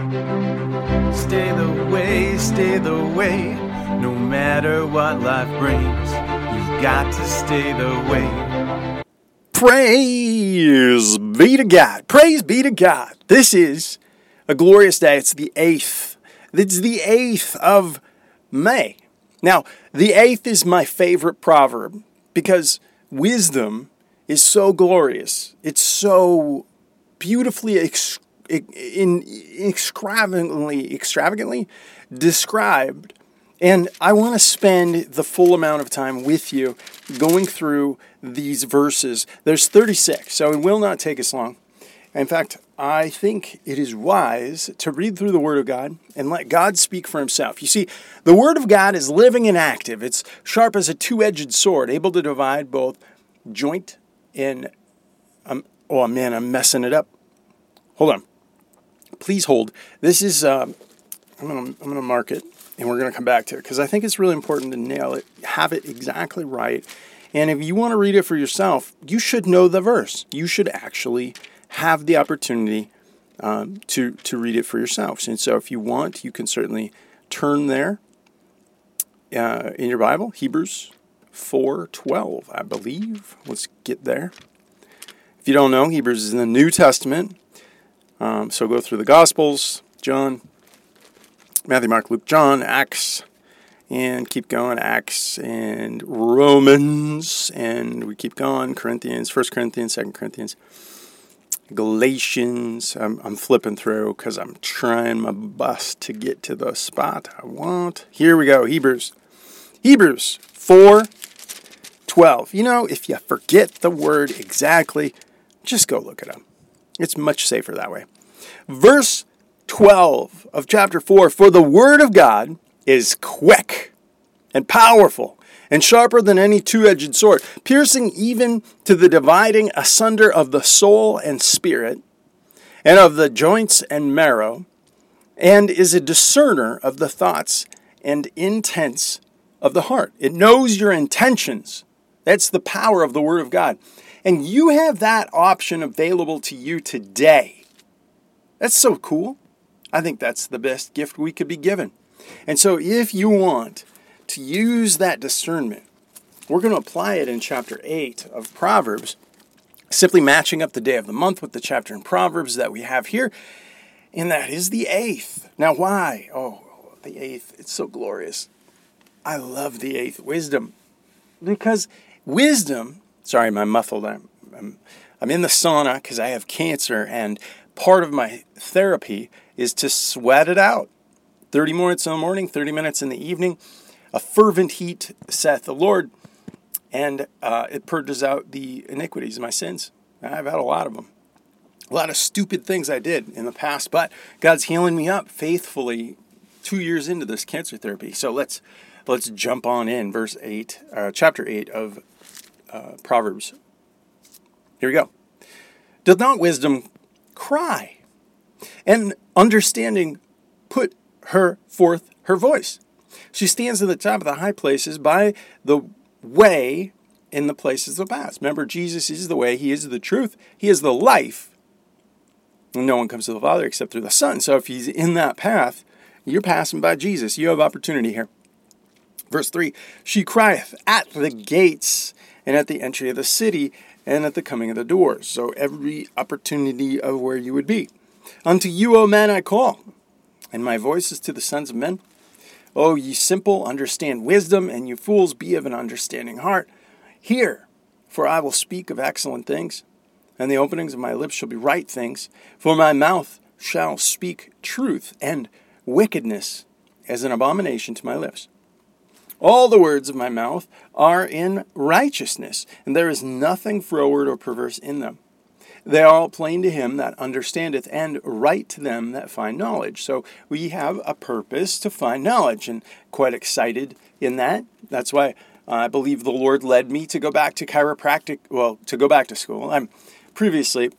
Stay the way, stay the way. No matter what life brings, you've got to stay the way. Praise be to God. Praise be to God. This is a glorious day. It's the 8th. It's the 8th of May. Now, the 8th is my favorite proverb because wisdom is so glorious. It's so beautifully ex- in extravagantly extravagantly described and I want to spend the full amount of time with you going through these verses. There's 36, so it will not take us long. In fact, I think it is wise to read through the Word of God and let God speak for Himself. You see, the Word of God is living and active. It's sharp as a two edged sword, able to divide both joint and. Um, oh man, I'm messing it up. Hold on. Please hold. This is. Uh, I'm gonna I'm gonna mark it and we're going to come back to it because I think it's really important to nail it, have it exactly right. And if you want to read it for yourself, you should know the verse. You should actually have the opportunity um, to to read it for yourselves. And so, if you want, you can certainly turn there uh, in your Bible, Hebrews four twelve, I believe. Let's get there. If you don't know, Hebrews is in the New Testament. Um, so go through the Gospels, John, Matthew, Mark, Luke, John, Acts, and keep going, Acts and Romans, and we keep going, Corinthians, First Corinthians, Second Corinthians, Galatians. I'm, I'm flipping through because I'm trying my best to get to the spot I want. Here we go, Hebrews. Hebrews 4 12. You know, if you forget the word exactly, just go look it up. It's much safer that way. Verse 12 of chapter 4 For the word of God is quick and powerful and sharper than any two edged sword, piercing even to the dividing asunder of the soul and spirit, and of the joints and marrow, and is a discerner of the thoughts and intents of the heart. It knows your intentions. That's the power of the Word of God. And you have that option available to you today. That's so cool. I think that's the best gift we could be given. And so, if you want to use that discernment, we're going to apply it in chapter 8 of Proverbs, simply matching up the day of the month with the chapter in Proverbs that we have here. And that is the eighth. Now, why? Oh, the eighth. It's so glorious. I love the eighth wisdom because wisdom, sorry, my muffled, I'm, I'm, I'm in the sauna because I have cancer, and part of my therapy is to sweat it out. 30 minutes in the morning, 30 minutes in the evening. A fervent heat saith the Lord, and uh, it purges out the iniquities of my sins. I've had a lot of them. A lot of stupid things I did in the past, but God's healing me up faithfully two years into this cancer therapy. So let's let's jump on in, verse eight, uh, chapter eight of uh, Proverbs. Here we go. Doth not wisdom cry? and understanding put her forth her voice. She stands at the top of the high places by the way in the places of the paths. Remember, Jesus is the way, He is the truth, He is the life. And no one comes to the Father except through the Son. So if He's in that path, you're passing by Jesus. You have opportunity here. Verse 3 She crieth at the gates and at the entry of the city and at the coming of the doors. So every opportunity of where you would be. Unto you, O men, I call, and my voice is to the sons of men. O ye simple, understand wisdom, and you fools, be of an understanding heart. Hear, for I will speak of excellent things, and the openings of my lips shall be right things. For my mouth shall speak truth, and wickedness as an abomination to my lips. All the words of my mouth are in righteousness, and there is nothing froward or perverse in them. They are all plain to him that understandeth, and right to them that find knowledge. So we have a purpose to find knowledge, and quite excited in that. That's why I believe the Lord led me to go back to chiropractic, well, to go back to school. I'm previously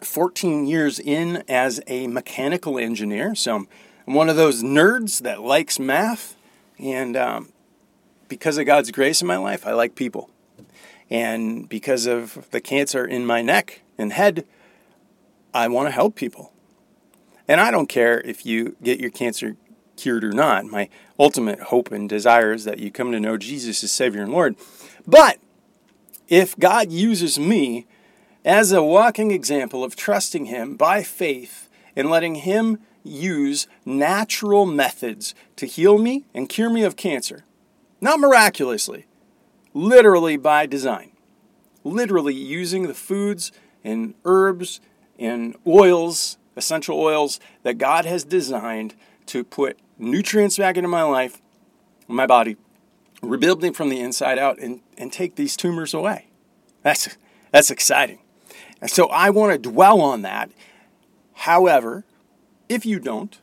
14 years in as a mechanical engineer, so I'm one of those nerds that likes math, and um, because of God's grace in my life, I like people. And because of the cancer in my neck, and head, I want to help people. And I don't care if you get your cancer cured or not. My ultimate hope and desire is that you come to know Jesus as Savior and Lord. But if God uses me as a walking example of trusting Him by faith and letting Him use natural methods to heal me and cure me of cancer, not miraculously, literally by design, literally using the foods and herbs and oils, essential oils that God has designed to put nutrients back into my life, my body, rebuilding from the inside out, and, and take these tumors away. That's, that's exciting. And so I want to dwell on that. However, if you don't,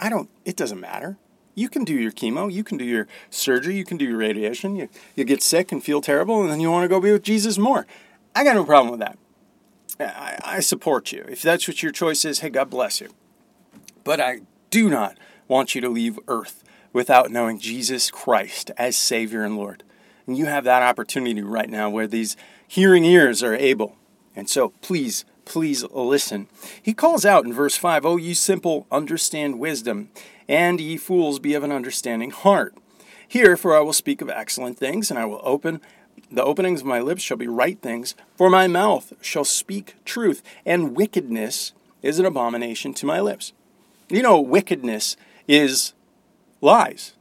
I don't, it doesn't matter. You can do your chemo, you can do your surgery, you can do your radiation. You, you get sick and feel terrible, and then you want to go be with Jesus more. I got no problem with that. I, I support you. If that's what your choice is, hey, God bless you. But I do not want you to leave earth without knowing Jesus Christ as Savior and Lord. And you have that opportunity right now where these hearing ears are able. And so please, please listen. He calls out in verse 5 Oh, ye simple, understand wisdom, and ye fools, be of an understanding heart. Here, for I will speak of excellent things, and I will open the openings of my lips shall be right things, for my mouth shall speak truth, and wickedness is an abomination to my lips. You know, wickedness is lies.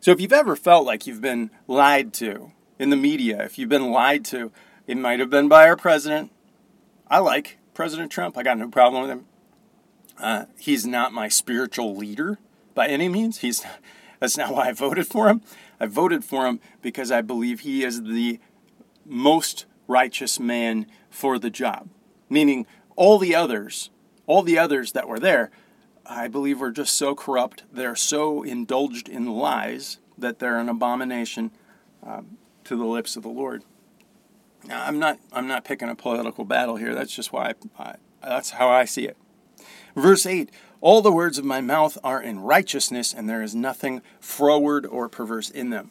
So if you've ever felt like you've been lied to in the media, if you've been lied to, it might have been by our president. I like President Trump. I got no problem with him. Uh, he's not my spiritual leader by any means. He's that's not why I voted for him. I voted for him because I believe he is the most righteous man for the job. Meaning all the others, all the others that were there, I believe were just so corrupt. They're so indulged in lies that they're an abomination um, to the lips of the Lord. Now, I'm not. I'm not picking a political battle here. That's just why. I, I, that's how I see it. Verse eight: All the words of my mouth are in righteousness, and there is nothing froward or perverse in them.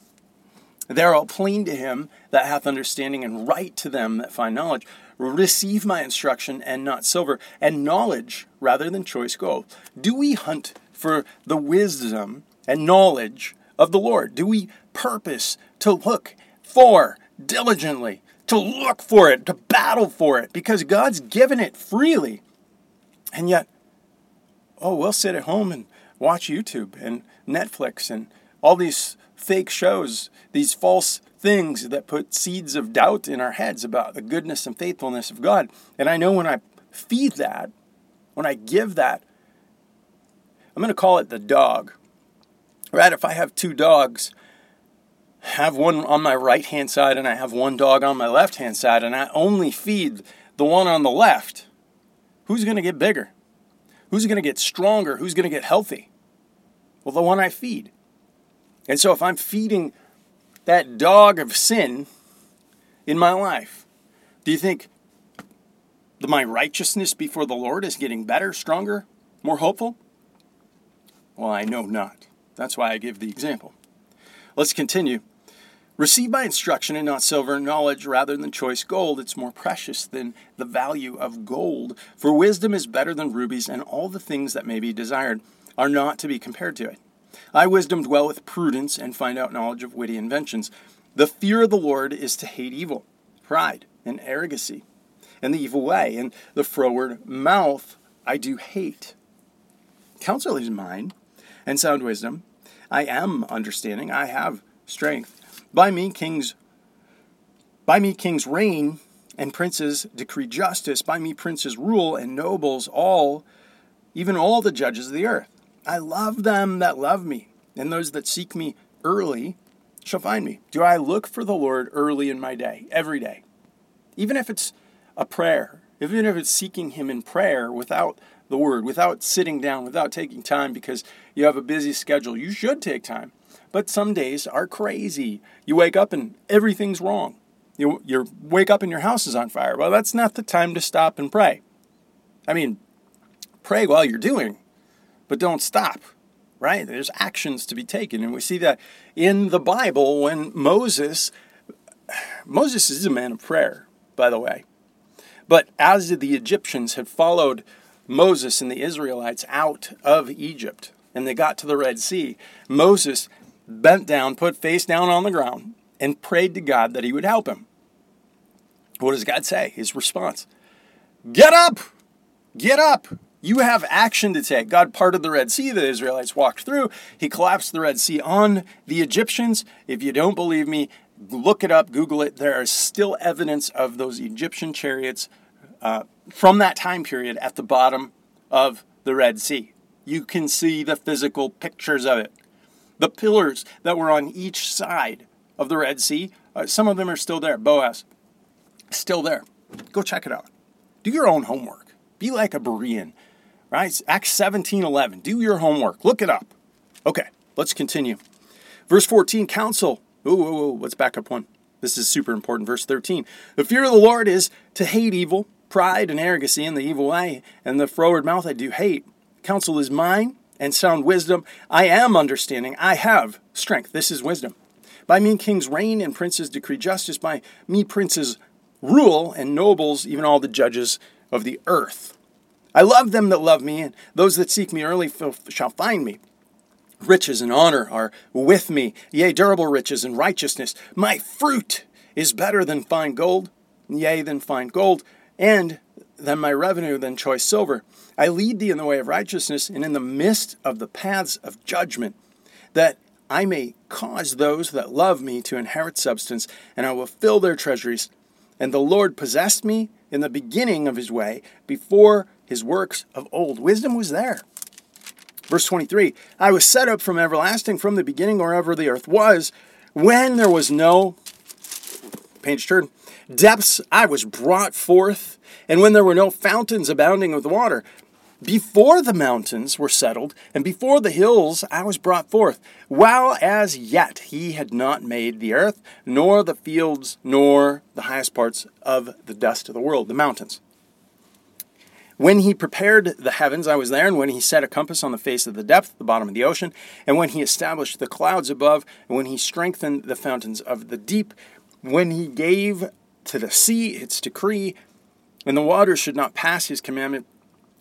They are all plain to him that hath understanding, and right to them that find knowledge. Receive my instruction, and not silver, and knowledge rather than choice gold. Do we hunt for the wisdom and knowledge of the Lord? Do we purpose to look for diligently, to look for it, to battle for it? Because God's given it freely. And yet, oh, we'll sit at home and watch YouTube and Netflix and all these fake shows, these false things that put seeds of doubt in our heads about the goodness and faithfulness of God. And I know when I feed that, when I give that, I'm going to call it the dog. Right? If I have two dogs, have one on my right hand side and I have one dog on my left hand side, and I only feed the one on the left, who's going to get bigger? Who's going to get stronger? Who's going to get healthy? Well, the one I feed. And so if I'm feeding that dog of sin in my life, do you think my righteousness before the Lord is getting better, stronger, more hopeful? Well, I know not. That's why I give the example. Let's continue. Receive by instruction and not silver, knowledge rather than choice gold. It's more precious than the value of gold. For wisdom is better than rubies, and all the things that may be desired are not to be compared to it. I, wisdom, dwell with prudence and find out knowledge of witty inventions. The fear of the Lord is to hate evil, pride, and arrogancy, and the evil way, and the froward mouth I do hate. Counsel is mine, and sound wisdom. I am understanding, I have strength. By me kings by me kings reign and princes decree justice. By me princes rule and nobles all, even all the judges of the earth. I love them that love me, and those that seek me early shall find me. Do I look for the Lord early in my day, every day? Even if it's a prayer, even if it's seeking Him in prayer without the Word, without sitting down, without taking time because you have a busy schedule, you should take time. But some days are crazy. You wake up and everything's wrong. You, you wake up and your house is on fire. Well, that's not the time to stop and pray. I mean, pray while you're doing but don't stop, right? There's actions to be taken. And we see that in the Bible when Moses, Moses is a man of prayer, by the way. But as the Egyptians had followed Moses and the Israelites out of Egypt and they got to the Red Sea, Moses bent down, put face down on the ground, and prayed to God that he would help him. What does God say? His response Get up! Get up! You have action to take. God parted the Red Sea, the Israelites walked through. He collapsed the Red Sea on the Egyptians. If you don't believe me, look it up, Google it. There is still evidence of those Egyptian chariots uh, from that time period at the bottom of the Red Sea. You can see the physical pictures of it. The pillars that were on each side of the Red Sea, uh, some of them are still there. Boaz, still there. Go check it out. Do your own homework. Be like a Berean, right? Acts 17 11. Do your homework. Look it up. Okay, let's continue. Verse 14, counsel. Ooh, let's back up one. This is super important. Verse 13. The fear of the Lord is to hate evil, pride and arrogancy and the evil way, and the froward mouth I do hate. Counsel is mine, and sound wisdom. I am understanding. I have strength. This is wisdom. By me kings reign and princes decree justice. By me princes rule and nobles, even all the judges of the earth. I love them that love me, and those that seek me early shall find me. Riches and honor are with me, yea, durable riches and righteousness. My fruit is better than fine gold, yea, than fine gold, and than my revenue than choice silver. I lead thee in the way of righteousness and in the midst of the paths of judgment, that I may cause those that love me to inherit substance, and I will fill their treasuries. And the Lord possessed me in the beginning of his way, before his works of old. Wisdom was there. Verse 23 I was set up from everlasting, from the beginning, or ever the earth was, when there was no, page turn, depths, I was brought forth, and when there were no fountains abounding with water. Before the mountains were settled, and before the hills I was brought forth, while as yet he had not made the earth, nor the fields, nor the highest parts of the dust of the world, the mountains. When he prepared the heavens, I was there, and when he set a compass on the face of the depth, the bottom of the ocean, and when he established the clouds above, and when he strengthened the fountains of the deep, when he gave to the sea its decree, and the waters should not pass his commandment,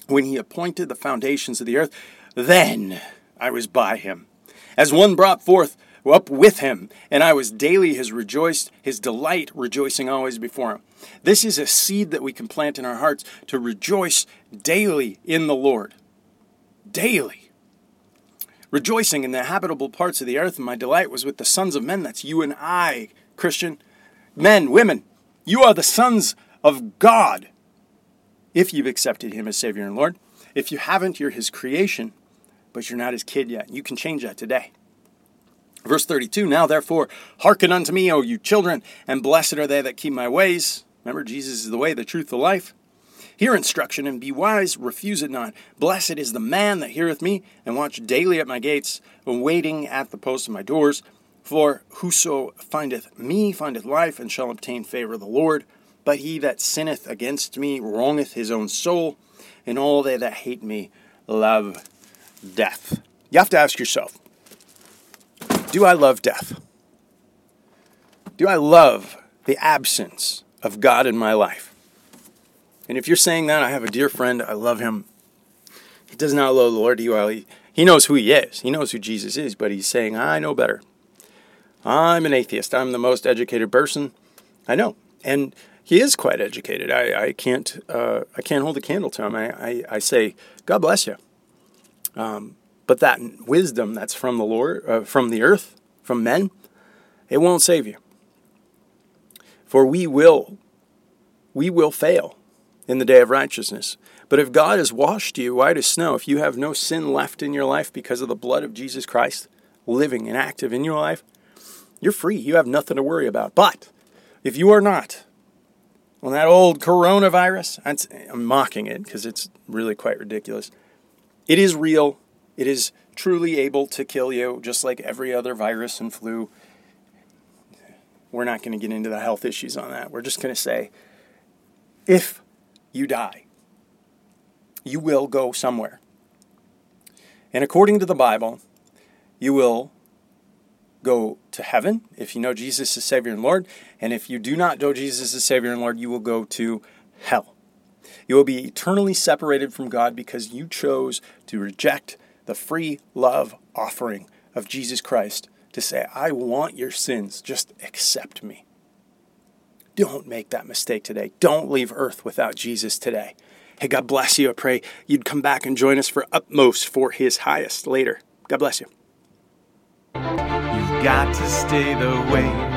when he appointed the foundations of the earth, then I was by him. As one brought forth up with him, and I was daily his rejoiced, his delight, rejoicing always before him. This is a seed that we can plant in our hearts to rejoice daily in the Lord. Daily. Rejoicing in the habitable parts of the earth, and my delight was with the sons of men. That's you and I, Christian. Men, women, you are the sons of God if you've accepted Him as Savior and Lord. If you haven't, you're His creation, but you're not His kid yet. You can change that today. Verse 32 Now therefore, hearken unto me, O you children, and blessed are they that keep my ways. Remember, Jesus is the way, the truth, the life. Hear instruction and be wise, refuse it not. Blessed is the man that heareth me, and watch daily at my gates, and waiting at the posts of my doors. For whoso findeth me findeth life, and shall obtain favor of the Lord. But he that sinneth against me wrongeth his own soul, and all they that hate me love death. You have to ask yourself do I love death? Do I love the absence of God in my life? And if you're saying that, I have a dear friend, I love him. He does not love the Lord. He, well, he, he knows who he is, he knows who Jesus is, but he's saying, I know better. I'm an atheist. I'm the most educated person I know. And he is quite educated. I, I can't uh, I can't hold a candle to him. I, I, I say, God bless you. Um, but that wisdom that's from the Lord, uh, from the earth, from men, it won't save you. For we will, we will fail in the day of righteousness. But if God has washed you white as snow, if you have no sin left in your life because of the blood of Jesus Christ living and active in your life, you're free. You have nothing to worry about. But if you are not, on that old coronavirus, I'm mocking it because it's really quite ridiculous. It is real. It is truly able to kill you, just like every other virus and flu. We're not going to get into the health issues on that. We're just going to say if you die, you will go somewhere. And according to the Bible, you will go to heaven if you know Jesus as Savior and Lord. And if you do not know Jesus as Savior and Lord, you will go to hell. You will be eternally separated from God because you chose to reject the free love offering of Jesus Christ to say, I want your sins, just accept me. Don't make that mistake today. Don't leave earth without Jesus today. Hey, God bless you. I pray you'd come back and join us for Utmost for His Highest later. God bless you. Got to stay the way